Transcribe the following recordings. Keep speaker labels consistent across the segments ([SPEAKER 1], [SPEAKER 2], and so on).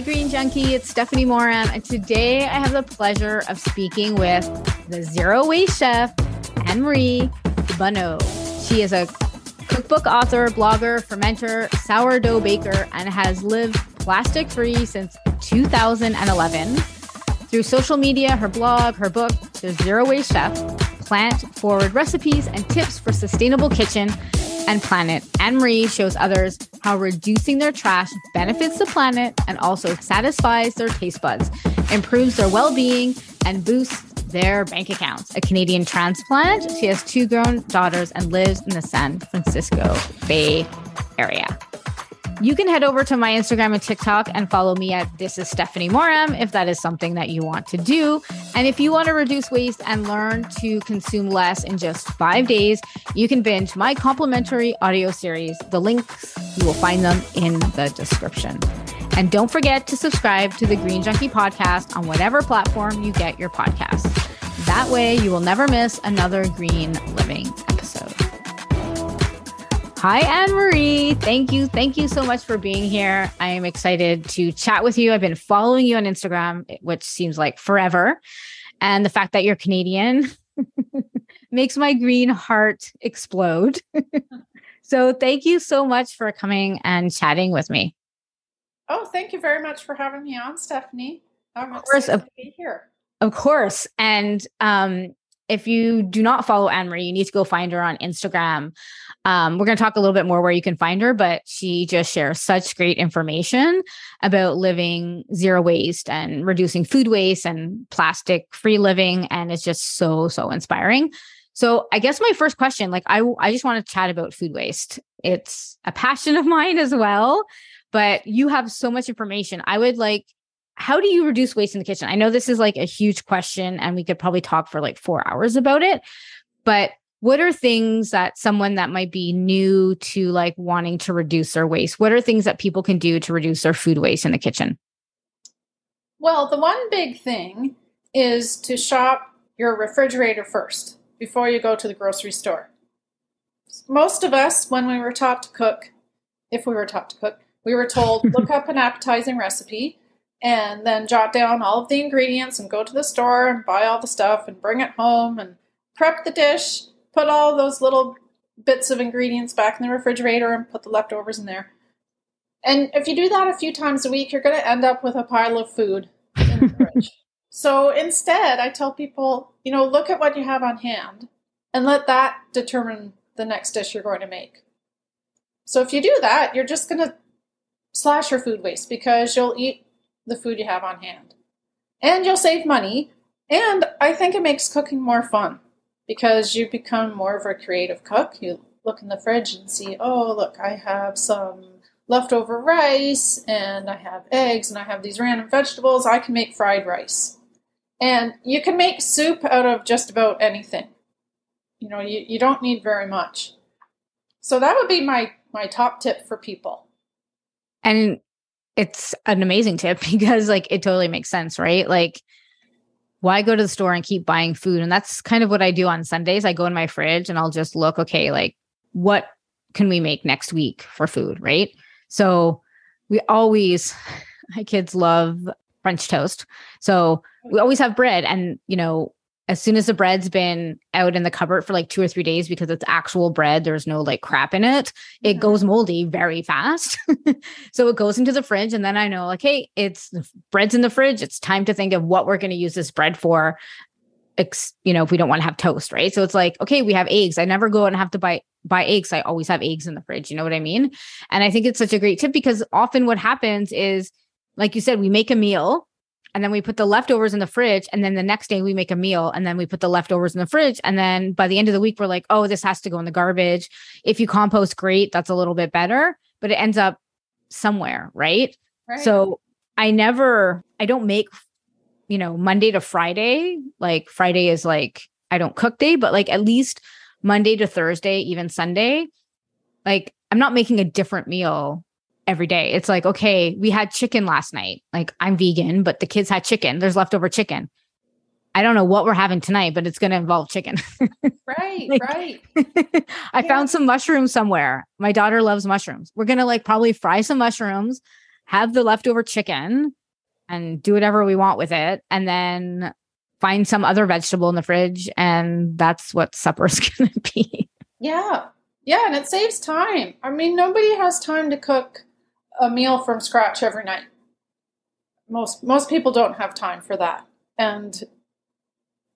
[SPEAKER 1] Hi, Green Junkie. It's Stephanie Moram. and today I have the pleasure of speaking with the zero waste chef, Anne Marie Bonneau. She is a cookbook author, blogger, fermenter, sourdough baker, and has lived plastic free since 2011. Through social media, her blog, her book, The Zero Waste Chef, plant forward recipes and tips for sustainable kitchen and planet. Anne Marie shows others how reducing their trash benefits the planet and also satisfies their taste buds, improves their well being, and boosts their bank accounts. A Canadian transplant, she has two grown daughters and lives in the San Francisco Bay Area. You can head over to my Instagram and TikTok and follow me at This is Stephanie Moram if that is something that you want to do. And if you want to reduce waste and learn to consume less in just five days, you can binge my complimentary audio series. The links, you will find them in the description. And don't forget to subscribe to the Green Junkie podcast on whatever platform you get your podcasts. That way, you will never miss another green living. Hi, Anne Marie. Thank you. Thank you so much for being here. I am excited to chat with you. I've been following you on Instagram, which seems like forever. And the fact that you're Canadian makes my green heart explode. so, thank you so much for coming and chatting with me.
[SPEAKER 2] Oh, thank you very much for having me on, Stephanie.
[SPEAKER 1] I'm of course, of, be here. Of course. And um, if you do not follow Anne Marie, you need to go find her on Instagram. Um, we're going to talk a little bit more where you can find her, but she just shares such great information about living zero waste and reducing food waste and plastic free living. And it's just so, so inspiring. So I guess my first question, like I, I just want to chat about food waste. It's a passion of mine as well, but you have so much information. I would like how do you reduce waste in the kitchen? I know this is like a huge question and we could probably talk for like 4 hours about it, but what are things that someone that might be new to like wanting to reduce their waste? What are things that people can do to reduce their food waste in the kitchen?
[SPEAKER 2] Well the one big thing is to shop your refrigerator first before you go to the grocery store. Most of us when we were taught to cook if we were taught to cook we were told look up an appetizing recipe and then jot down all of the ingredients and go to the store and buy all the stuff and bring it home and prep the dish put all those little bits of ingredients back in the refrigerator and put the leftovers in there. And if you do that a few times a week, you're going to end up with a pile of food in the fridge. So instead, I tell people, you know, look at what you have on hand and let that determine the next dish you're going to make. So if you do that, you're just going to slash your food waste because you'll eat the food you have on hand. And you'll save money. And I think it makes cooking more fun because you become more of a creative cook. You look in the fridge and see, oh, look, I have some leftover rice and I have eggs and I have these random vegetables. I can make fried rice. And you can make soup out of just about anything. You know, you, you don't need very much. So that would be my my top tip for people.
[SPEAKER 1] And it's an amazing tip because like it totally makes sense, right? Like why go to the store and keep buying food? And that's kind of what I do on Sundays. I go in my fridge and I'll just look, okay, like what can we make next week for food, right? So we always, my kids love French toast. So we always have bread. And, you know, as soon as the bread's been out in the cupboard for like two or three days because it's actual bread, there's no like crap in it, it goes moldy very fast. so it goes into the fridge. And then I know, like, hey, it's bread's in the fridge. It's time to think of what we're going to use this bread for. Ex- you know, if we don't want to have toast, right? So it's like, okay, we have eggs. I never go and have to buy buy eggs. I always have eggs in the fridge. You know what I mean? And I think it's such a great tip because often what happens is, like you said, we make a meal and then we put the leftovers in the fridge and then the next day we make a meal and then we put the leftovers in the fridge and then by the end of the week we're like oh this has to go in the garbage. If you compost great that's a little bit better but it ends up somewhere right, right. so i never i don't make you know monday to friday. Like friday is like i don't cook day but like at least monday to thursday even sunday like i'm not making a different meal every day. It's like, okay, we had chicken last night. Like I'm vegan, but the kids had chicken. There's leftover chicken. I don't know what we're having tonight, but it's going to involve chicken.
[SPEAKER 2] right, like, right.
[SPEAKER 1] I yeah. found some mushrooms somewhere. My daughter loves mushrooms. We're going to like probably fry some mushrooms, have the leftover chicken and do whatever we want with it and then find some other vegetable in the fridge and that's what supper's going to be.
[SPEAKER 2] Yeah. Yeah, and it saves time. I mean, nobody has time to cook a meal from scratch every night. Most most people don't have time for that. And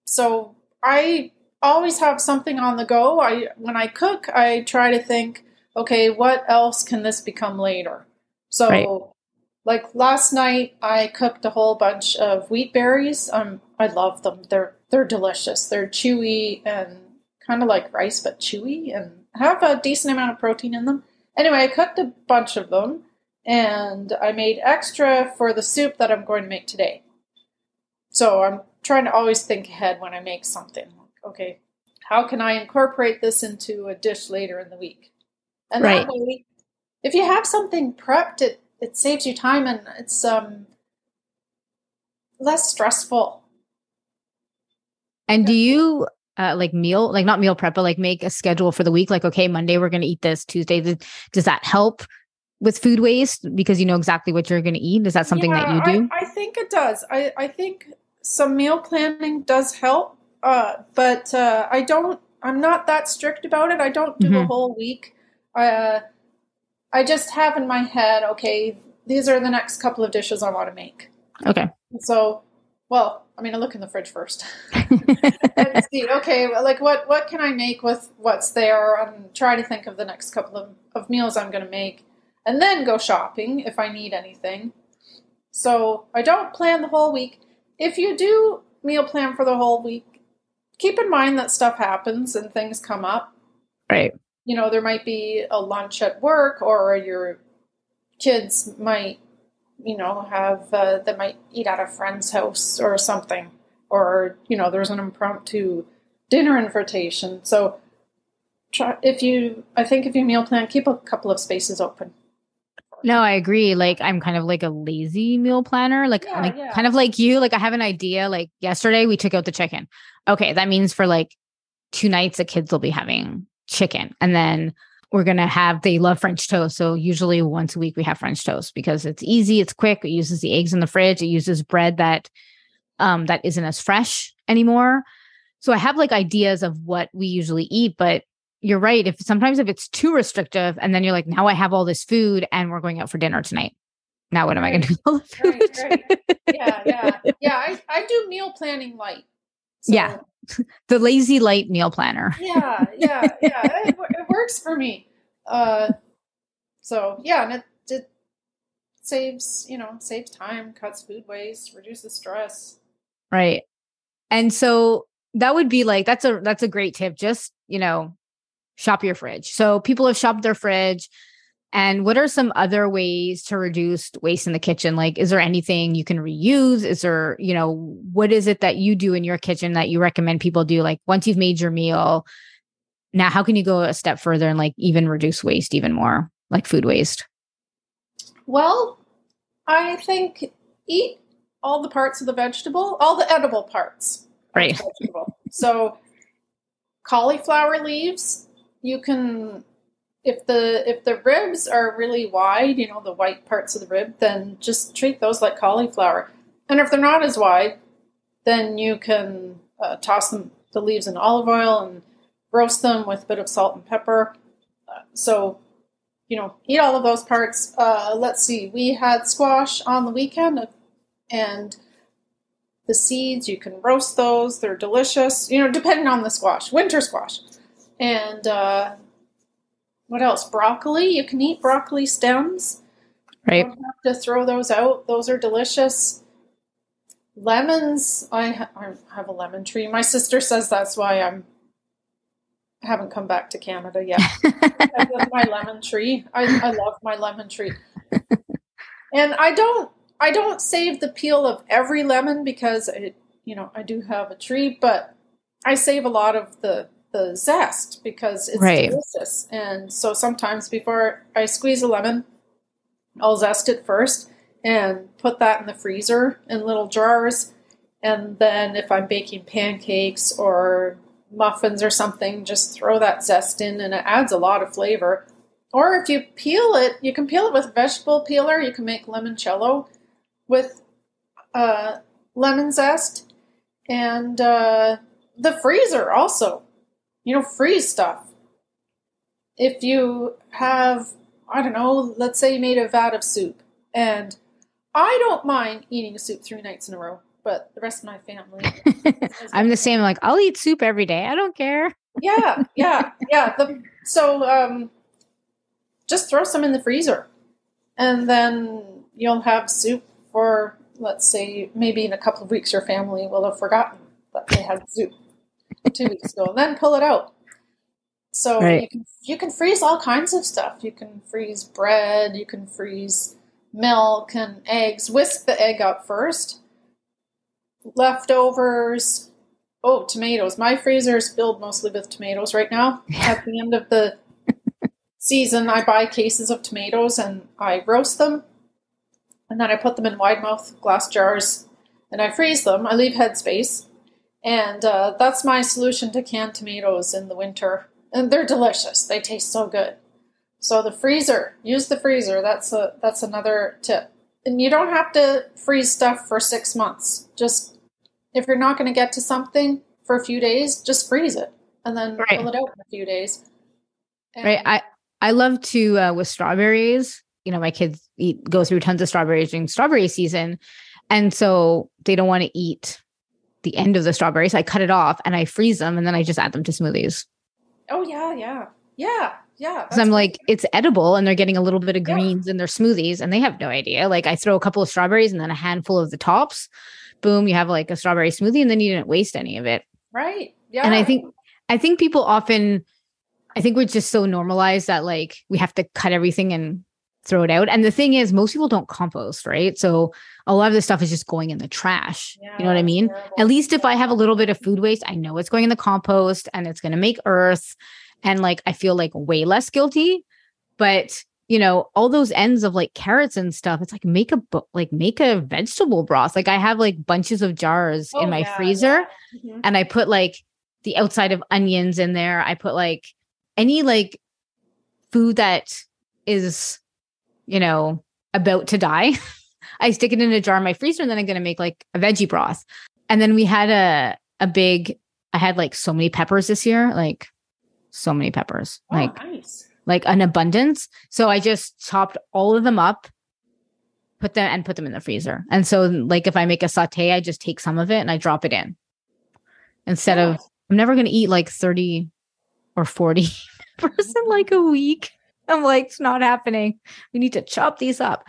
[SPEAKER 2] so I always have something on the go. I when I cook, I try to think, okay, what else can this become later? So right. like last night I cooked a whole bunch of wheat berries. Um I love them. They're they're delicious. They're chewy and kind of like rice but chewy and have a decent amount of protein in them. Anyway, I cooked a bunch of them and I made extra for the soup that I'm going to make today. So I'm trying to always think ahead when I make something. Okay, how can I incorporate this into a dish later in the week? And right. that way, if you have something prepped, it, it saves you time and it's um, less stressful.
[SPEAKER 1] And do you uh, like meal, like not meal prep, but like make a schedule for the week? Like, okay, Monday we're going to eat this. Tuesday, does that help with food waste because you know exactly what you're going to eat? Is that something yeah, that you
[SPEAKER 2] do? I, I, think it does. I, I think some meal planning does help, uh, but uh, I don't. I'm not that strict about it. I don't do mm-hmm. a whole week. Uh, I just have in my head, okay, these are the next couple of dishes I want to make.
[SPEAKER 1] Okay.
[SPEAKER 2] So, well, I mean, I look in the fridge first and see, okay, like what what can I make with what's there, and try to think of the next couple of, of meals I'm going to make and then go shopping if I need anything. So I don't plan the whole week. If you do meal plan for the whole week, keep in mind that stuff happens and things come up.
[SPEAKER 1] Right.
[SPEAKER 2] You know, there might be a lunch at work or your kids might, you know, have, uh, they might eat at a friend's house or something. Or, you know, there's an impromptu dinner invitation. So try, if you, I think if you meal plan, keep a couple of spaces open.
[SPEAKER 1] No, I agree. Like I'm kind of like a lazy meal planner. Like, yeah, like yeah. kind of like you. Like I have an idea. Like yesterday we took out the chicken. Okay, that means for like two nights the kids will be having chicken. And then we're gonna have they love French toast. So usually once a week we have French toast because it's easy, it's quick, it uses the eggs in the fridge, it uses bread that um that isn't as fresh anymore. So I have like ideas of what we usually eat, but you're right. If sometimes if it's too restrictive, and then you're like, now I have all this food, and we're going out for dinner tonight. Now what am. I going to do? All the food?
[SPEAKER 2] Right, right. Yeah, yeah, yeah. I, I do meal planning light.
[SPEAKER 1] So. Yeah, the lazy light meal planner.
[SPEAKER 2] yeah, yeah, yeah. It, it, works for me. Uh, so yeah, and it, it saves you know saves time, cuts food waste, reduces stress.
[SPEAKER 1] Right, and so that would be like that's a that's a great tip. Just you know shop your fridge. So people have shopped their fridge. And what are some other ways to reduce waste in the kitchen? Like, is there anything you can reuse? Is there, you know, what is it that you do in your kitchen that you recommend people do? Like, once you've made your meal, now how can you go a step further and like even reduce waste even more, like food waste?
[SPEAKER 2] Well, I think eat all the parts of the vegetable, all the edible parts.
[SPEAKER 1] Right.
[SPEAKER 2] So, cauliflower leaves, you can if the if the ribs are really wide, you know, the white parts of the rib, then just treat those like cauliflower. And if they're not as wide, then you can uh, toss them the leaves in olive oil and roast them with a bit of salt and pepper. Uh, so, you know, eat all of those parts. Uh, let's see, we had squash on the weekend, and the seeds you can roast those. They're delicious. You know, depending on the squash, winter squash. And uh, what else? Broccoli. You can eat broccoli stems.
[SPEAKER 1] Right.
[SPEAKER 2] have to throw those out. Those are delicious. Lemons. I, ha- I have a lemon tree. My sister says that's why I'm I haven't come back to Canada yet. I my lemon tree. I, I love my lemon tree. And I don't I don't save the peel of every lemon because it, you know I do have a tree, but I save a lot of the the zest because it's right. delicious. And so sometimes before I squeeze a lemon, I'll zest it first and put that in the freezer in little jars. And then if I'm baking pancakes or muffins or something, just throw that zest in and it adds a lot of flavor. or if you peel it, you can peel it with a vegetable peeler. You can make limoncello with uh, lemon zest and uh, the freezer also. You know, freeze stuff. If you have, I don't know, let's say you made a vat of soup, and I don't mind eating soup three nights in a row, but the rest of my family.
[SPEAKER 1] I'm the same. Like, I'll eat soup every day. I don't care.
[SPEAKER 2] yeah, yeah, yeah. The, so um, just throw some in the freezer, and then you'll have soup for, let's say, maybe in a couple of weeks, your family will have forgotten that they had soup two weeks ago, and then pull it out. So
[SPEAKER 1] Right.
[SPEAKER 2] you can you can freeze all kinds of stuff. You can freeze bread. You can freeze milk and eggs. Whisk the egg up first. Leftovers. Oh, tomatoes. My freezer is filled mostly with tomatoes right now. At the end of the season, I buy cases of tomatoes and I roast them, and then I put them in wide mouth glass jars, and I freeze them. I leave headspace, and uh, that's my solution to canned tomatoes in the winter. And they're delicious. They taste so good. So the freezer, use the freezer. That's a that's another tip. And you don't have to freeze stuff for six months. Just if you're not going to get to something for a few days, just freeze it and then
[SPEAKER 1] Right.
[SPEAKER 2] pull it out in a few days.
[SPEAKER 1] Right. I I love to uh, with strawberries. You know, my kids eat go through tons of strawberries during strawberry season, and so they don't want to eat the end of the strawberries. I cut it off and I freeze them, and then I just add them to smoothies.
[SPEAKER 2] oh yeah, yeah, yeah, yeah.
[SPEAKER 1] Because I'm like, it's edible, and they're getting a little bit of
[SPEAKER 2] Yeah.
[SPEAKER 1] greens in their smoothies, and they have no idea. Like, I throw a couple of strawberries and then a handful of the tops. Boom, you have like a strawberry smoothie, and then you didn't waste any of it.
[SPEAKER 2] right. Yeah,
[SPEAKER 1] and i think i think people often i think we're just so normalized that like we have to cut everything and throw it out and the thing is most people don't compost right so a lot of this stuff is just going in the trash
[SPEAKER 2] Yeah,
[SPEAKER 1] you know what i mean at least if i have a little bit of food waste i know it's going in the compost and it's going to make earth and like i feel like way less guilty but you know all those ends of like carrots and stuff it's like make a book, like make a vegetable broth like i have like bunches of jars
[SPEAKER 2] Oh,
[SPEAKER 1] in my
[SPEAKER 2] yeah,
[SPEAKER 1] freezer
[SPEAKER 2] yeah. Mhm.
[SPEAKER 1] and I put like the outside of onions in there. I put like any like food that is, you know, about to die. I stick it in a jar in my freezer and then I'm going to make like a veggie broth. And then we had a a big I had like so many peppers this year, like so many peppers.
[SPEAKER 2] Oh,
[SPEAKER 1] like
[SPEAKER 2] nice.
[SPEAKER 1] like an abundance. So I just chopped all of them up, put them and put them in the freezer. And so like if I make a saute, I just take some of it and I drop it in. Instead
[SPEAKER 2] Yeah.
[SPEAKER 1] of oh. I'm never gonna eat like 30 or 40 peppers in like a week. I'm like, it's not happening. We need to chop these up.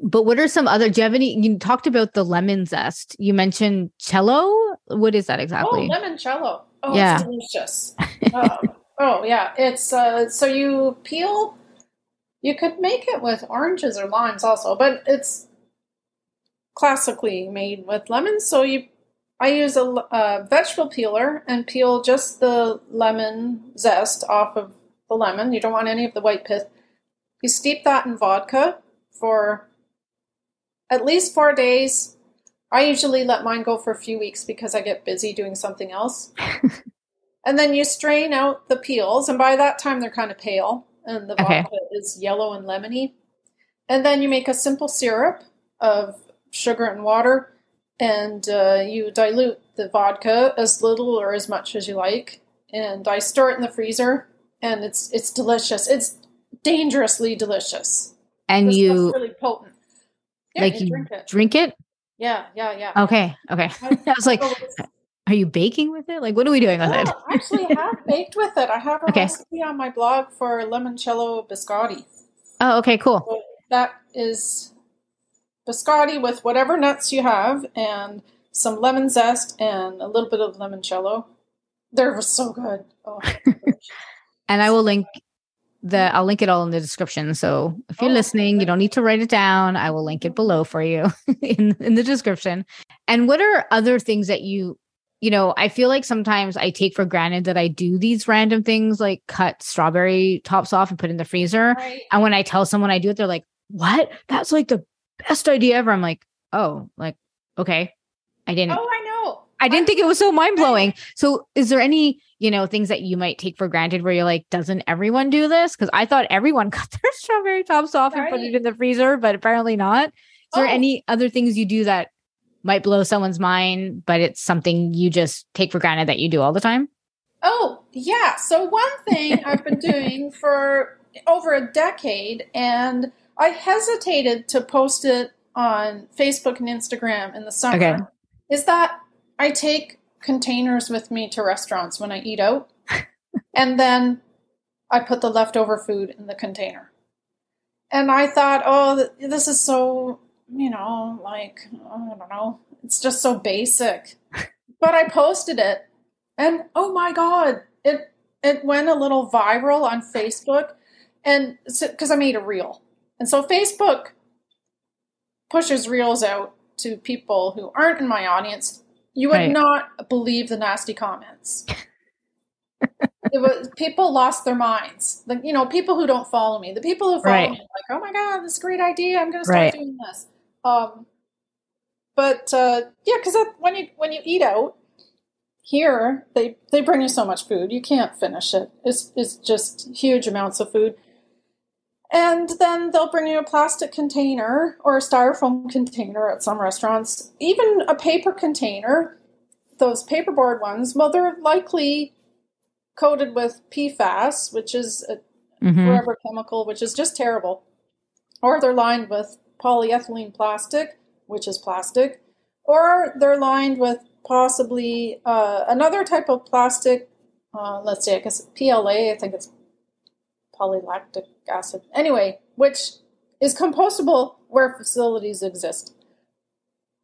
[SPEAKER 1] But what are some other do you have any you talked about the lemon zest. You mentioned cello. What is that exactly?
[SPEAKER 2] Oh, limoncello. Oh,
[SPEAKER 1] Yeah.
[SPEAKER 2] it's delicious. oh, oh, yeah. It's uh, so you peel. You could make it with oranges or limes also, but it's classically made with lemons. So you, I use a vegetable peeler and peel just the lemon zest off of the lemon. You don't want any of the white pith. You steep that in vodka for at least four days. I usually let mine go for a few weeks because I get busy doing something else. and then you strain out the peels, and by that time they're kind of pale, and the
[SPEAKER 1] Okay.
[SPEAKER 2] vodka is yellow and lemony. And then you make a simple syrup of sugar and water, and uh, you dilute the vodka as little or as much as you like. And I store it in the freezer, and it's it's delicious. It's dangerously delicious.
[SPEAKER 1] and
[SPEAKER 2] This
[SPEAKER 1] you
[SPEAKER 2] really potent. Yeah,
[SPEAKER 1] like
[SPEAKER 2] you drink it.
[SPEAKER 1] drink it?
[SPEAKER 2] Yeah, yeah, yeah.
[SPEAKER 1] Okay. Okay. I was like, are you baking with it? Like, what are we doing with it?
[SPEAKER 2] Actually, I have baked with it. I have a
[SPEAKER 1] Okay.
[SPEAKER 2] recipe on my blog for limoncello biscotti.
[SPEAKER 1] Oh, okay, cool.
[SPEAKER 2] So that is biscotti with whatever nuts you have and some lemon zest and a little bit of limoncello. They're so good. Oh,
[SPEAKER 1] And I will link the mm. I'll link it all in the description. So if you're
[SPEAKER 2] Oh,
[SPEAKER 1] listening, you don't need to write it down. I will link it below for you in in the description. And what are other things that you you know, I feel like sometimes I take for granted that I do these random things like cut strawberry tops off and put in the freezer.
[SPEAKER 2] right.
[SPEAKER 1] And when I tell someone I do it, they're like, "What? That's like the best idea ever." I'm like, "Oh, like okay, I didn't."
[SPEAKER 2] Oh, I.
[SPEAKER 1] I didn't think it was so mind blowing. So, is there any, you know, things that you might take for granted where you're like, doesn't everyone do this? Because I thought everyone cut their strawberry tops off and put it in the freezer, but apparently not. Is there
[SPEAKER 2] Oh.
[SPEAKER 1] any other things you do that might blow someone's mind, but it's something you just take for granted that you do all the time?
[SPEAKER 2] Oh, yeah. So, one thing I've been doing for over a decade, and I hesitated to post it on Facebook and Instagram in the summer,
[SPEAKER 1] Okay.
[SPEAKER 2] is that I take containers with me to restaurants when I eat out, and then I put the leftover food in the container. And I thought, oh, this is so, you know, like, I don't know, it's just so basic. But I posted it and oh my god, it it went a little viral on Facebook, and because I made a reel, and so Facebook pushes reels out to people who aren't in my audience. You would
[SPEAKER 1] Right.
[SPEAKER 2] not believe the nasty comments. it was people lost their minds. Like you know, people who don't follow me, the people who follow
[SPEAKER 1] Right.
[SPEAKER 2] me, like, oh my god, this is a great idea. I'm going to start
[SPEAKER 1] Right.
[SPEAKER 2] doing this. Um, but uh, yeah, because when you when you eat out, here they they bring you so much food you can't finish it it's, it's just huge amounts of food and then they'll bring you a plastic container or a styrofoam container at some restaurants even a paper container those paperboard ones well they're likely coated with pfas which is a
[SPEAKER 1] Mhm.
[SPEAKER 2] forever chemical which is just terrible or they're lined with polyethylene plastic which is plastic or they're lined with possibly uh, another type of plastic. Uh, let's see, I guess PLA. I think it's polylactic acid. Anyway, which is compostable where facilities exist.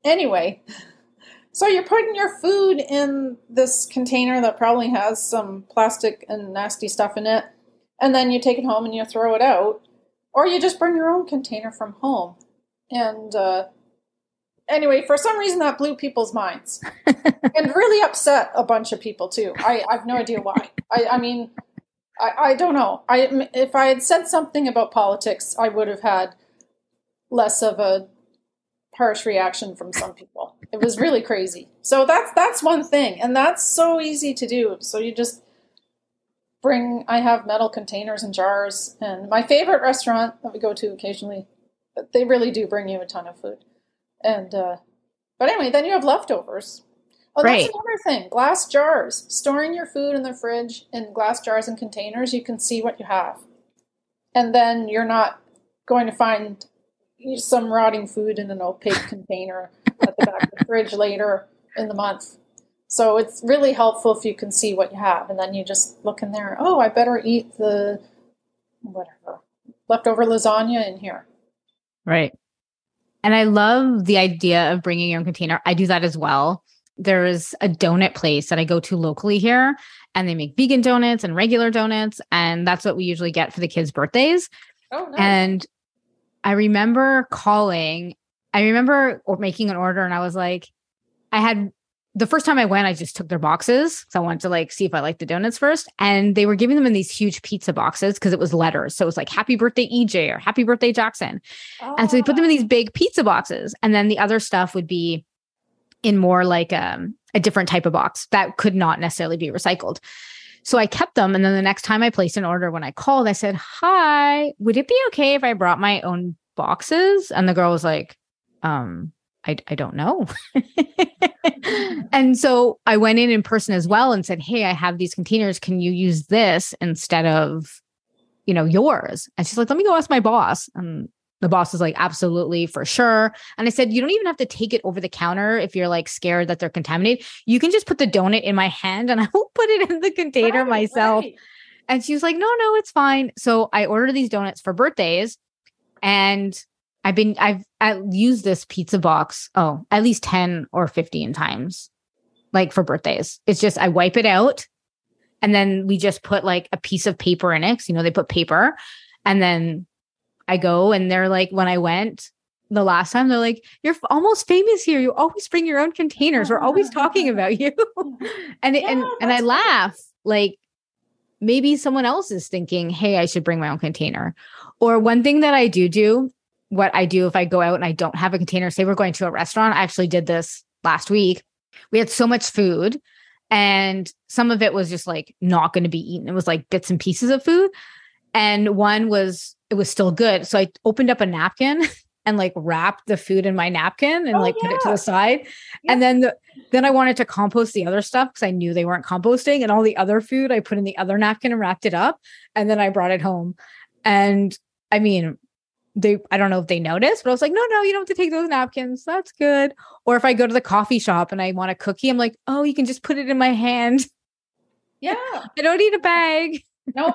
[SPEAKER 2] Anyway, so you're putting your food in this container that probably has some plastic and nasty stuff in it, and then you take it home and you throw it out, or you just bring your own container from home. And uh, anyway, for some reason that blew people's minds and really upset a bunch of people too. I, I have no idea why. I, I mean, I, I don't know. I if I had said something about politics, I would have had less of a harsh reaction from some people. It was really crazy. So that's that's one thing, and that's so easy to do. So you just bring. I have metal containers and jars, and my favorite restaurant that we go to occasionally, they really do bring you a ton of food. And uh, but anyway, then you have leftovers. Oh, that's another thing. Glass jars. Storing your food in the fridge in glass jars and containers, you can see what you have. And then you're not going to find some rotting food in an opaque container at the back of the fridge later in the month. So it's really helpful if you can see what you have. And then you just look in there, oh, I better eat the whatever leftover lasagna in here.
[SPEAKER 1] Right. And I love the idea of bringing your own container. I do that as well. There's a donut place that I go to locally here, and they make vegan donuts and regular donuts. And that's what we usually get for the kids' birthdays.
[SPEAKER 2] Oh, nice.
[SPEAKER 1] And I remember calling, I remember or making an order, and I was like, I had the first time I went, I just took their boxes. So I wanted to like see if I liked the donuts first. And they were giving them in these huge pizza boxes because it was letters. So it was like happy birthday EJ or happy birthday Jackson. And so we put them in these oh. big pizza boxes. And then the other stuff would be in more like um, a different type of box that could not necessarily be recycled. So I kept them. And then the next time I placed an order, when I called, I said, Hi, would it be okay if I brought my own boxes? And the girl was like, um, I, I don't know. and so I went in in person as well and said, Hey, I have these containers. Can you use this instead of, you know, yours? And she's like, Let me go ask my boss. And the boss was like, Absolutely, for sure. And I said, You don't even have to take it over the counter if you're like scared that they're contaminated. You can just put the donut in my hand and I will put it in the container
[SPEAKER 2] Right,
[SPEAKER 1] myself.
[SPEAKER 2] right.
[SPEAKER 1] And she was like, no, no, it's fine. So I ordered these donuts for birthdays and I've been, I've I used this pizza box, oh, at least 10 or 15 times, like for birthdays. It's just, I wipe it out and then we just put like a piece of paper in it. 'cause, you know, they put paper and then I go and they're like, when I went, the last time they're like, you're almost famous here. You always bring your own containers. We're always talking about you. and it, and and I laugh like maybe someone else is thinking, "Hey, I should bring my own container." Or one thing that I do do, what I do if I go out and I don't have a container, say we're going to a restaurant. I actually did this last week. we had so much food and some of it was just like not going to be eaten. It was like bits and pieces of food. And one was, it was still good. So I opened up a napkin and like wrapped the food in my napkin and
[SPEAKER 2] Oh,
[SPEAKER 1] like put it to the side.
[SPEAKER 2] Yeah.
[SPEAKER 1] And then the, then I wanted to compost the other stuff because I knew they weren't composting. And all the other food I put in the other napkin and wrapped it up. And then I brought it home. And I mean, they I don't know if they noticed, but I was like, no, no, you don't have to take those napkins. That's good. Or if I go to the coffee shop and I want a cookie, I'm like, oh, you can just put it in my hand.
[SPEAKER 2] Yeah.
[SPEAKER 1] I don't need a bag.
[SPEAKER 2] No.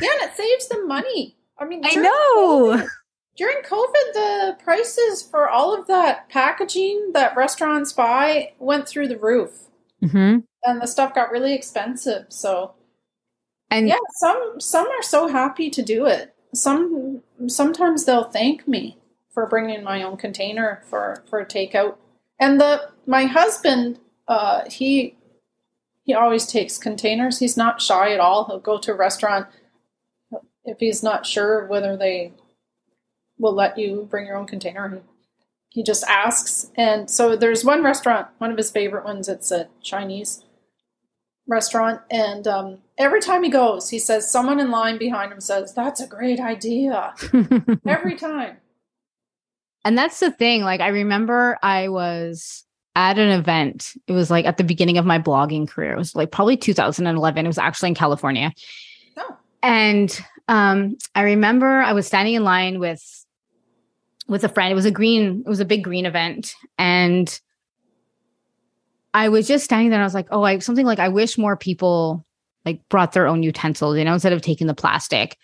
[SPEAKER 2] Yeah, and it saves them money. I mean,
[SPEAKER 1] I
[SPEAKER 2] during
[SPEAKER 1] know.
[SPEAKER 2] COVID- during COVID, the prices for all of that packaging that restaurants buy went through the roof,
[SPEAKER 1] Mm-hmm.
[SPEAKER 2] and the stuff got really expensive. So
[SPEAKER 1] And
[SPEAKER 2] yeah, some some are so happy to do it. Some sometimes they'll thank me for bringing my own container for for takeout. And the my husband, uh, he he always takes containers. He's not shy at all. He'll go to a restaurant if he's not sure whether they will let you bring your own container. He, he just asks. And so there's one restaurant, one of his favorite ones. It's a Chinese restaurant, and um, every time he goes, he says someone in line behind him says, "That's a great idea." Every time.
[SPEAKER 1] and that's the thing. Like I remember I was at an event. It was like at the beginning of my blogging career. It was like probably 2011. It was actually in California.
[SPEAKER 2] Oh,
[SPEAKER 1] And um, I remember I was standing in line with with a friend. It was a green, it was a big green event. And I was just standing there and I was like, oh, I something like I wish more people like brought their own utensils, you know, instead of taking the plastic.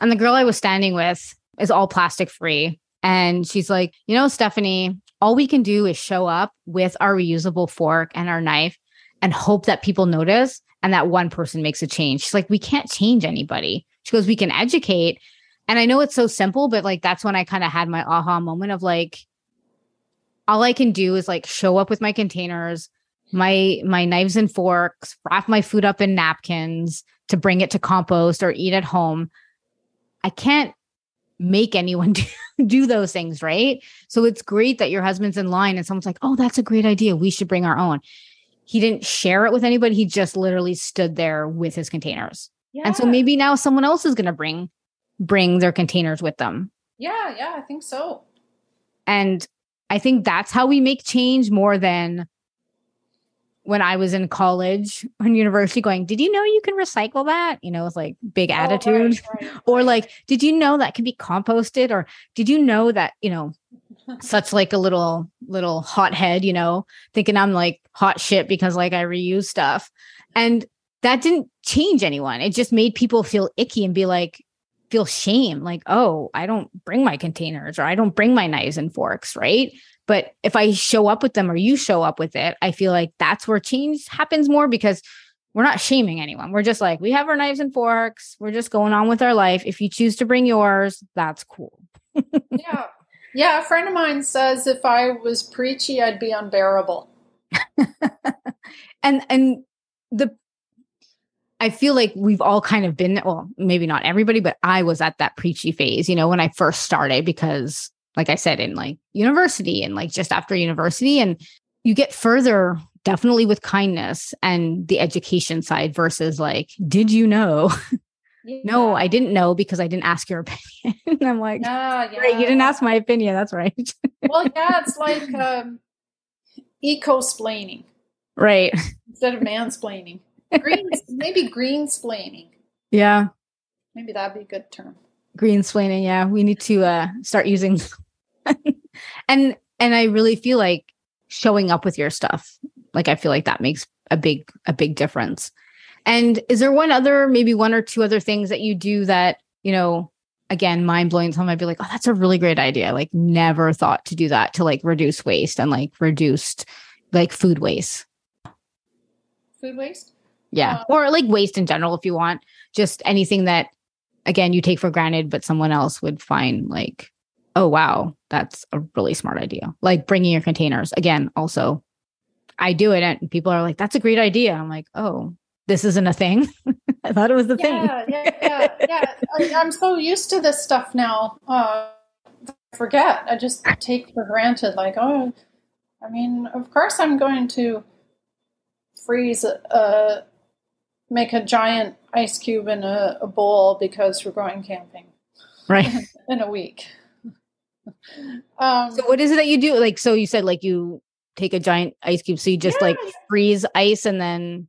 [SPEAKER 1] And the girl I was standing with is all plastic free. And she's like, you know, Stephanie, all we can do is show up with our reusable fork and our knife and hope that people notice and that one person makes a change. She's like, we can't change anybody. She goes, we can educate. And I know it's so simple, but like that's when I kind of had my aha moment of like, all I can do is like show up with my containers, my my knives and forks, wrap my food up in napkins to bring it to compost or eat at home. I can't make anyone do, do those things, right? So it's great that your husband's in line and someone's like, "Oh, that's a great idea. We should bring our own." He didn't share it with anybody. He just literally stood there with his containers.
[SPEAKER 2] Yeah.
[SPEAKER 1] And so maybe now someone else is going to bring bring their containers with them.
[SPEAKER 2] Yeah, yeah, I think so.
[SPEAKER 1] And I think that's how we make change more than when I was in college and university going, did you know you can recycle that? You know, with like big
[SPEAKER 2] Oh,
[SPEAKER 1] attitude.
[SPEAKER 2] right, right,
[SPEAKER 1] Or like, did you know that can be composted? Or did you know that, you know, such like a little little hothead, you know, thinking I'm like hot shit because like I reuse stuff. And that didn't change anyone. It just made people feel icky and be like, feel shame, like, oh, I don't bring my containers or I don't bring my knives and forks, right? But if I show up with them or you show up with it, I feel like that's where change happens more because we're not shaming anyone. We're just like, we have our knives and forks. We're just going on with our life. If you choose to bring yours, that's cool.
[SPEAKER 2] yeah. Yeah, a friend of mine says if I was preachy, I'd be unbearable.
[SPEAKER 1] and and the I feel like we've all kind of been well, maybe not everybody, but I was at that preachy phase, you know, when I first started because like I said in like university and like just after university and you get further definitely with kindness and the education side versus like did you know? no, I didn't know because I didn't ask your opinion. I'm like
[SPEAKER 2] Yeah, yeah.
[SPEAKER 1] You didn't ask my opinion. That's right.
[SPEAKER 2] Well, yeah, it's like um, eco-splaining
[SPEAKER 1] right.
[SPEAKER 2] instead of mansplaining. Green, maybe greensplaining.
[SPEAKER 1] Yeah.
[SPEAKER 2] Maybe that'd be a good term.
[SPEAKER 1] greensplaining yeah we need to uh start using and and i really feel like showing up with your stuff like i feel like that makes a big a big difference and is there one other maybe one or two other things that you do that you know again mind blowing some might be like oh that's a really great idea like never thought to do that to like reduce waste and like reduced like food waste
[SPEAKER 2] Food waste?
[SPEAKER 1] Yeah
[SPEAKER 2] Uh,
[SPEAKER 1] or like waste in general if you want just anything that again you take for granted but someone else would find like oh wow that's a really smart idea like bringing your containers again also i do it and people are like that's a great idea i'm like oh this isn't a thing i thought it was the thing
[SPEAKER 2] Yeah, yeah, yeah, yeah. I, I'm so used to this stuff now. Uh, I forget. I just take for granted, like, oh, I mean, of course I'm going to freeze a, make a giant ice cube in a, a bowl because we're going camping
[SPEAKER 1] Right.
[SPEAKER 2] in a week. um,
[SPEAKER 1] So what is it that you do? Like, so you said like you take a giant ice cube, so you just like freeze ice and then.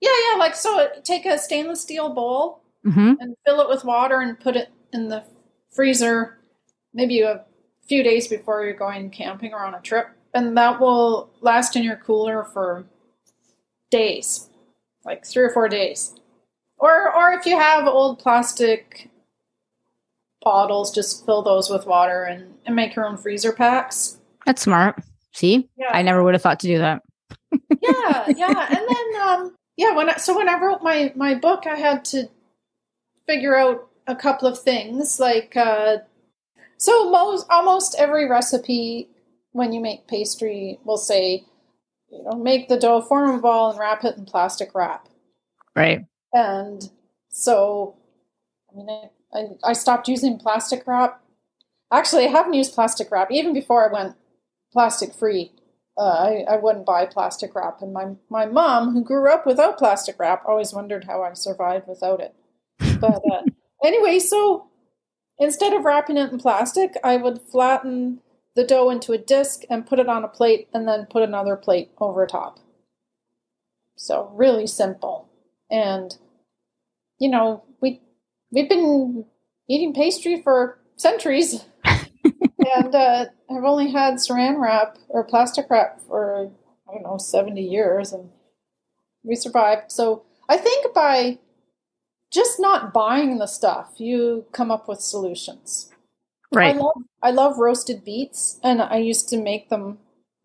[SPEAKER 2] yeah, yeah, like so. Take a stainless steel bowl
[SPEAKER 1] Mhm.
[SPEAKER 2] and fill it with water and put it in the freezer, maybe a few days before you're going camping or on a trip, and that will last in your cooler for days, like three or four days. Or, or if you have old plastic bottles, just fill those with water and, and make your own freezer packs.
[SPEAKER 1] That's smart. See,
[SPEAKER 2] Yeah.
[SPEAKER 1] I never would have thought to do that.
[SPEAKER 2] yeah, yeah. And then um yeah, when I so when I wrote my my book I had to figure out a couple of things like uh so most almost every recipe when you make pastry will say you know make the dough form a ball and wrap it in plastic wrap.
[SPEAKER 1] Right.
[SPEAKER 2] And so I mean I I, stopped using plastic wrap. Actually, I haven't used plastic wrap even before I went plastic free. Uh, I, I wouldn't buy plastic wrap. And my, my mom, who grew up without plastic wrap, always wondered how I survived without it. But uh, anyway, so instead of wrapping it in plastic, I would flatten the dough into a disc and put it on a plate and then put another plate over top. So really simple. And, you know, we, we've been eating pastry for centuries. and uh, I've only had saran wrap or plastic wrap for I don't know seventy years, and we survived. So I think by just not buying the stuff, you come up with solutions.
[SPEAKER 1] Right.
[SPEAKER 2] I love I love roasted beets, and I used to make them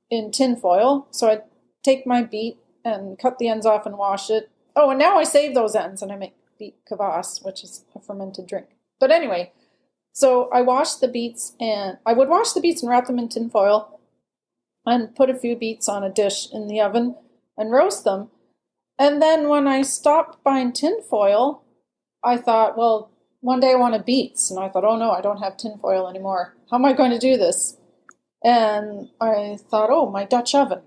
[SPEAKER 2] in tin foil. So I take my beet and cut the ends off and wash it. Oh, and now I save those ends and I make beet kvass, which is a fermented drink. But anyway, so I washed the beets and I would wash the beets and wrap them in tin foil and put a few beets on a dish in the oven and roast them. And then when I stopped buying tin foil, I thought, well, one day I wanted beets. And I thought, oh no, I don't have tin foil anymore. How am I going to do this? And I thought, oh, my Dutch oven.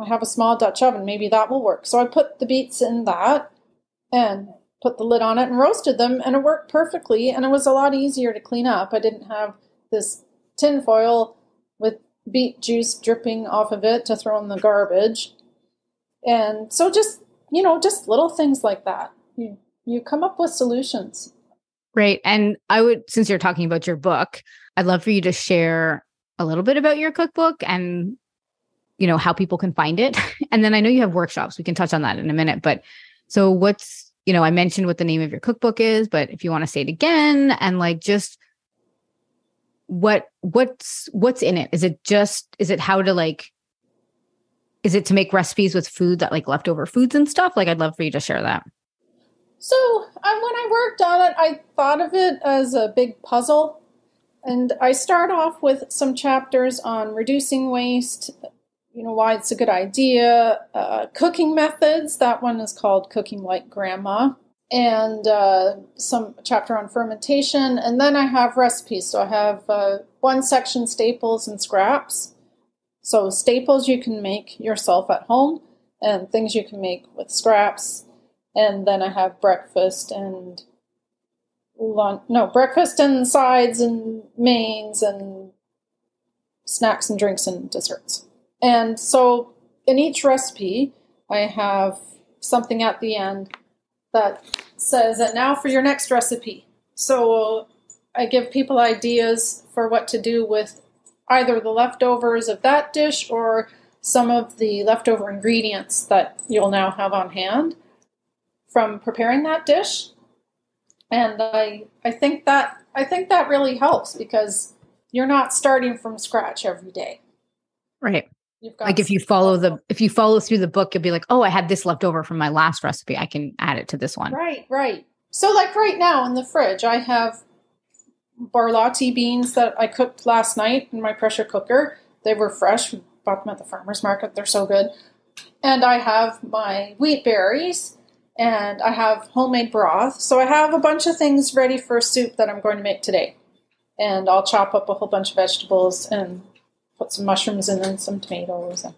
[SPEAKER 2] I have a small Dutch oven. Maybe that will work. So I put the beets in that and put the lid on it and roasted them, and it worked perfectly. And it was a lot easier to clean up. I didn't have this tin foil with beet juice dripping off of it to throw in the garbage. And so just, you know, just little things like that. You you come up with solutions.
[SPEAKER 1] Right. And I would, since you're talking about your book, I'd love for you to share a little bit about your cookbook and, you know, how people can find it. And then I know you have workshops. We can touch on that in a minute. But so what's, you know, I mentioned what the name of your cookbook is, but if you want to say it again and like just what, what's, what's in it? Is it just, is it how to like, is it to make recipes with food that like leftover foods and stuff? Like, I'd love for you to share that.
[SPEAKER 2] So uh, when I worked on it, I thought of it as a big puzzle. And I start off with some chapters on reducing waste, you know, why it's a good idea, uh, cooking methods. That one is called Cooking Like Grandma. And uh, some chapter on fermentation. And then I have recipes. So I have uh, one section staples and scraps. So staples you can make yourself at home, and things you can make with scraps and then I have breakfast and lunch. No, breakfast and sides and mains and snacks and drinks and desserts. And so in each recipe, I have something at the end that says, and now for your next recipe. So I give people ideas for what to do with either the leftovers of that dish or some of the leftover ingredients that you'll now have on hand from preparing that dish. And I I think that I think that really helps because you're not starting from scratch every day.
[SPEAKER 1] Right.
[SPEAKER 2] You've got
[SPEAKER 1] like if you follow the if you follow through the book you'll be like oh i had this left over from my last recipe i can add it to this one
[SPEAKER 2] Right, right. So like right now in the fridge I have borlotti beans that I cooked last night in my pressure cooker. They were fresh. We bought them at the farmers market. They're so good. And I have my wheat berries and I have homemade broth. So I have a bunch of things ready for soup that I'm going to make today. And I'll chop up a whole bunch of vegetables and put some mushrooms in and some tomatoes. And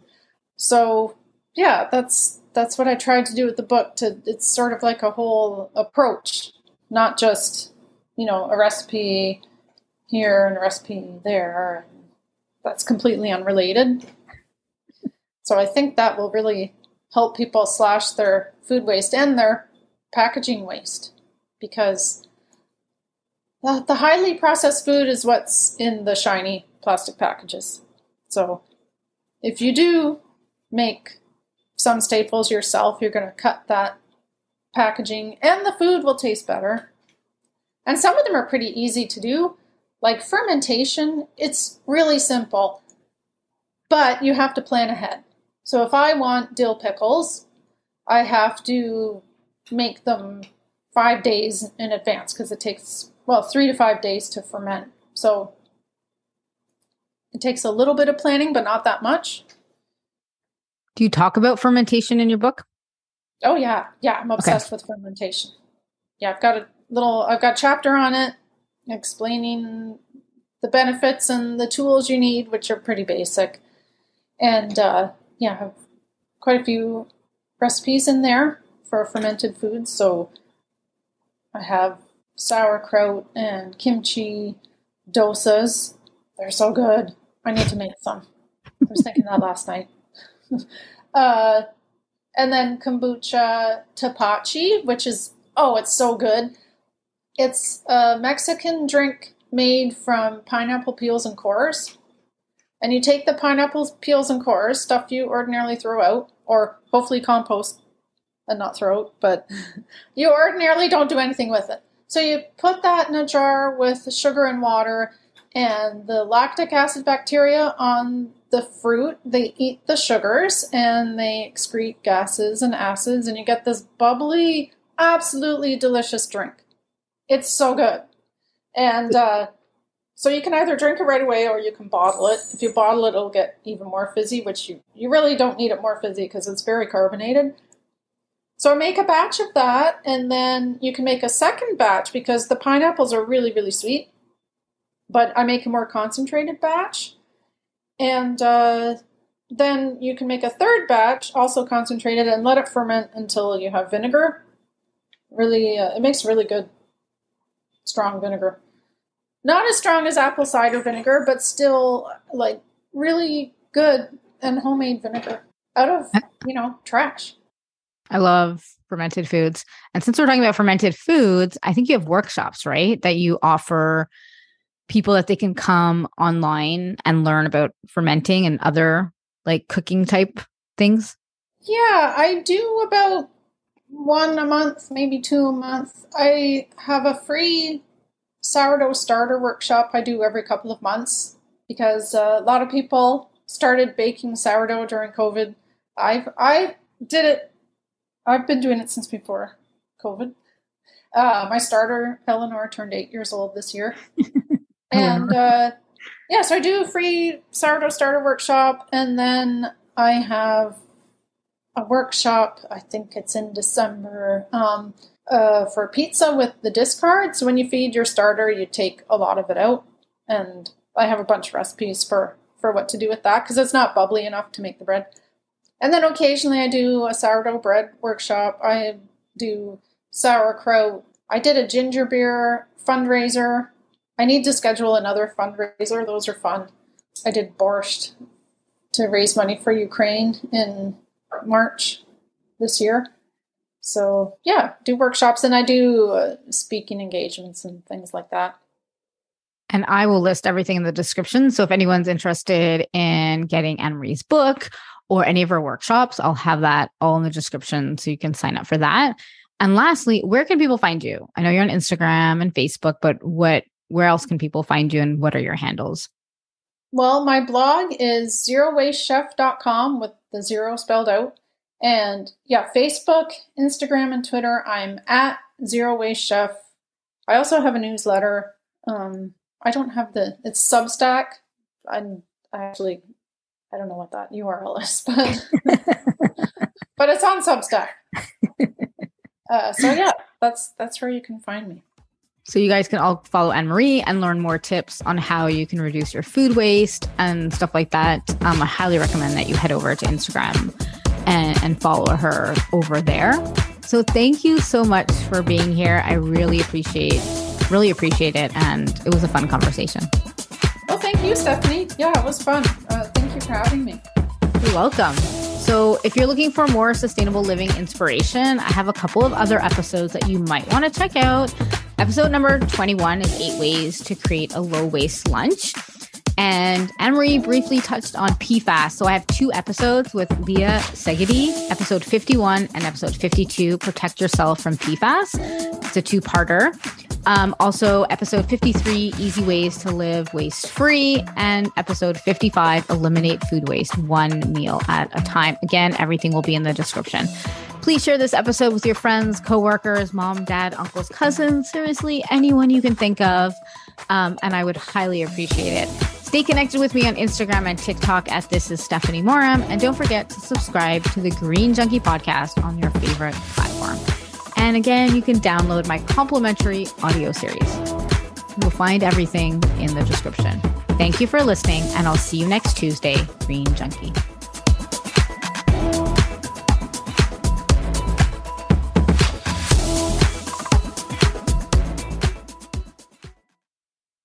[SPEAKER 2] so yeah, that's that's what I tried to do with the book. To it's sort of like a whole approach, not just you know a recipe here and a recipe there. That's completely unrelated. So I think that will really help people slash their food waste and their packaging waste because the, the highly processed food is what's in the shiny plastic packages. So if you do make some staples yourself, you're going to cut that packaging and the food will taste better. And some of them are pretty easy to do. Like fermentation, it's really simple, but you have to plan ahead. So if I want dill pickles, I have to make them five days in advance because it takes, well, three to five days to ferment. So it takes a little bit of planning, but not that much.
[SPEAKER 1] Do you talk about fermentation in your book?
[SPEAKER 2] Oh yeah, yeah. I'm obsessed okay. with fermentation. Yeah, I've got a little. I've got a chapter on it explaining the benefits and the tools you need, which are pretty basic. And uh, yeah, I have quite a few recipes in there for fermented foods. So I have sauerkraut and kimchi dosas. They're so good. I need to make some. I was thinking that last night. uh, and then kombucha tepache, which is oh, it's so good. It's a Mexican drink made from pineapple peels and cores. And you take the pineapple peels and cores, stuff you ordinarily throw out, or hopefully compost and not throw out, but you ordinarily don't do anything with it. So you put that in a jar with sugar and water, and the lactic acid bacteria on the fruit, they eat the sugars and they excrete gases and acids, and you get this bubbly, absolutely delicious drink. It's so good. And uh, so you can either drink it right away or you can bottle it. If you bottle it, it'll get even more fizzy, which you, you really don't need it more fizzy because it's very carbonated. So I make a batch of that, and then you can make a second batch because the pineapples are really, really sweet. But I make a more concentrated batch. And uh, then you can make a third batch, also concentrated, and let it ferment until you have vinegar. Really, uh, it makes really good, strong vinegar. Not as strong as apple cider vinegar, but still like really good and homemade vinegar out of, you know, trash.
[SPEAKER 1] I love fermented foods. And since we're talking about fermented foods, I think you have workshops, right? That you offer people that they can come online and learn about fermenting and other like cooking type things.
[SPEAKER 2] Yeah, I do about one a month, maybe two a month. I have a free sourdough starter workshop I do every couple of months because uh, a lot of people started baking sourdough during COVID. I've I did it. I've been doing it since before COVID. Uh, my starter Eleanor turned eight years old this year, and uh, yeah, so I do a free sourdough starter workshop, and then I have a workshop. I think it's in December. Um, uh, for pizza with the discard. So when you feed your starter, you take a lot of it out, and I have a bunch of recipes for for what to do with that because it's not bubbly enough to make the bread. And then occasionally I do a sourdough bread workshop. I do sauerkraut. I did a ginger beer fundraiser. I need to schedule another fundraiser. Those are fun. I did borscht to raise money for Ukraine in March this year. So yeah, do workshops and I do uh, speaking engagements and things like that.
[SPEAKER 1] And I will list everything in the description. So if anyone's interested in getting Anne Marie's book or any of her workshops, I'll have that all in the description so you can sign up for that. And lastly, where can people find you? I know you're on Instagram and Facebook, but what where else can people find you and what are your handles?
[SPEAKER 2] Well, my blog is zerowastechef.com with the zero spelled out. And yeah, Facebook, Instagram, and Twitter, I'm at Zero Waste Chef. I also have a newsletter. Um, I don't have the, it's Substack. I'm, I actually, I don't know what that URL is, but, but it's on Substack. Uh, so yeah, that's, that's where you can find me.
[SPEAKER 1] So you guys can all follow Anne Marie and learn more tips on how you can reduce your food waste and stuff like that. Um, I highly recommend that you head over to Instagram and, and follow her over there. So thank you so much for being here. I really appreciate really appreciate it and it was a fun conversation.
[SPEAKER 2] Well, thank you, Stephanie. Yeah, it was fun. Uh, thank you for having me.
[SPEAKER 1] You're welcome. So, if you're looking for more sustainable living inspiration, I have a couple of other episodes that you might want to check out. Episode number 21 is eight ways to create a low waste lunch. And Anne Marie briefly touched on PFAS. So I have two episodes with Leah Segedy, episode 51 and episode 52, Protect Yourself from PFAS. It's a two parter. Um, also, episode 53, Easy Ways to Live Waste Free, and episode 55, Eliminate Food Waste One Meal at a Time. Again, everything will be in the description. Please share this episode with your friends, coworkers, mom, dad, uncles, cousins, seriously, anyone you can think of. Um, and I would highly appreciate it. Stay connected with me on Instagram and TikTok at This is Stephanie Moram. And don't forget to subscribe to the Green Junkie podcast on your favorite platform. And again, you can download my complimentary audio series. You'll find everything in the description. Thank you for listening, and I'll see you next Tuesday, Green Junkie.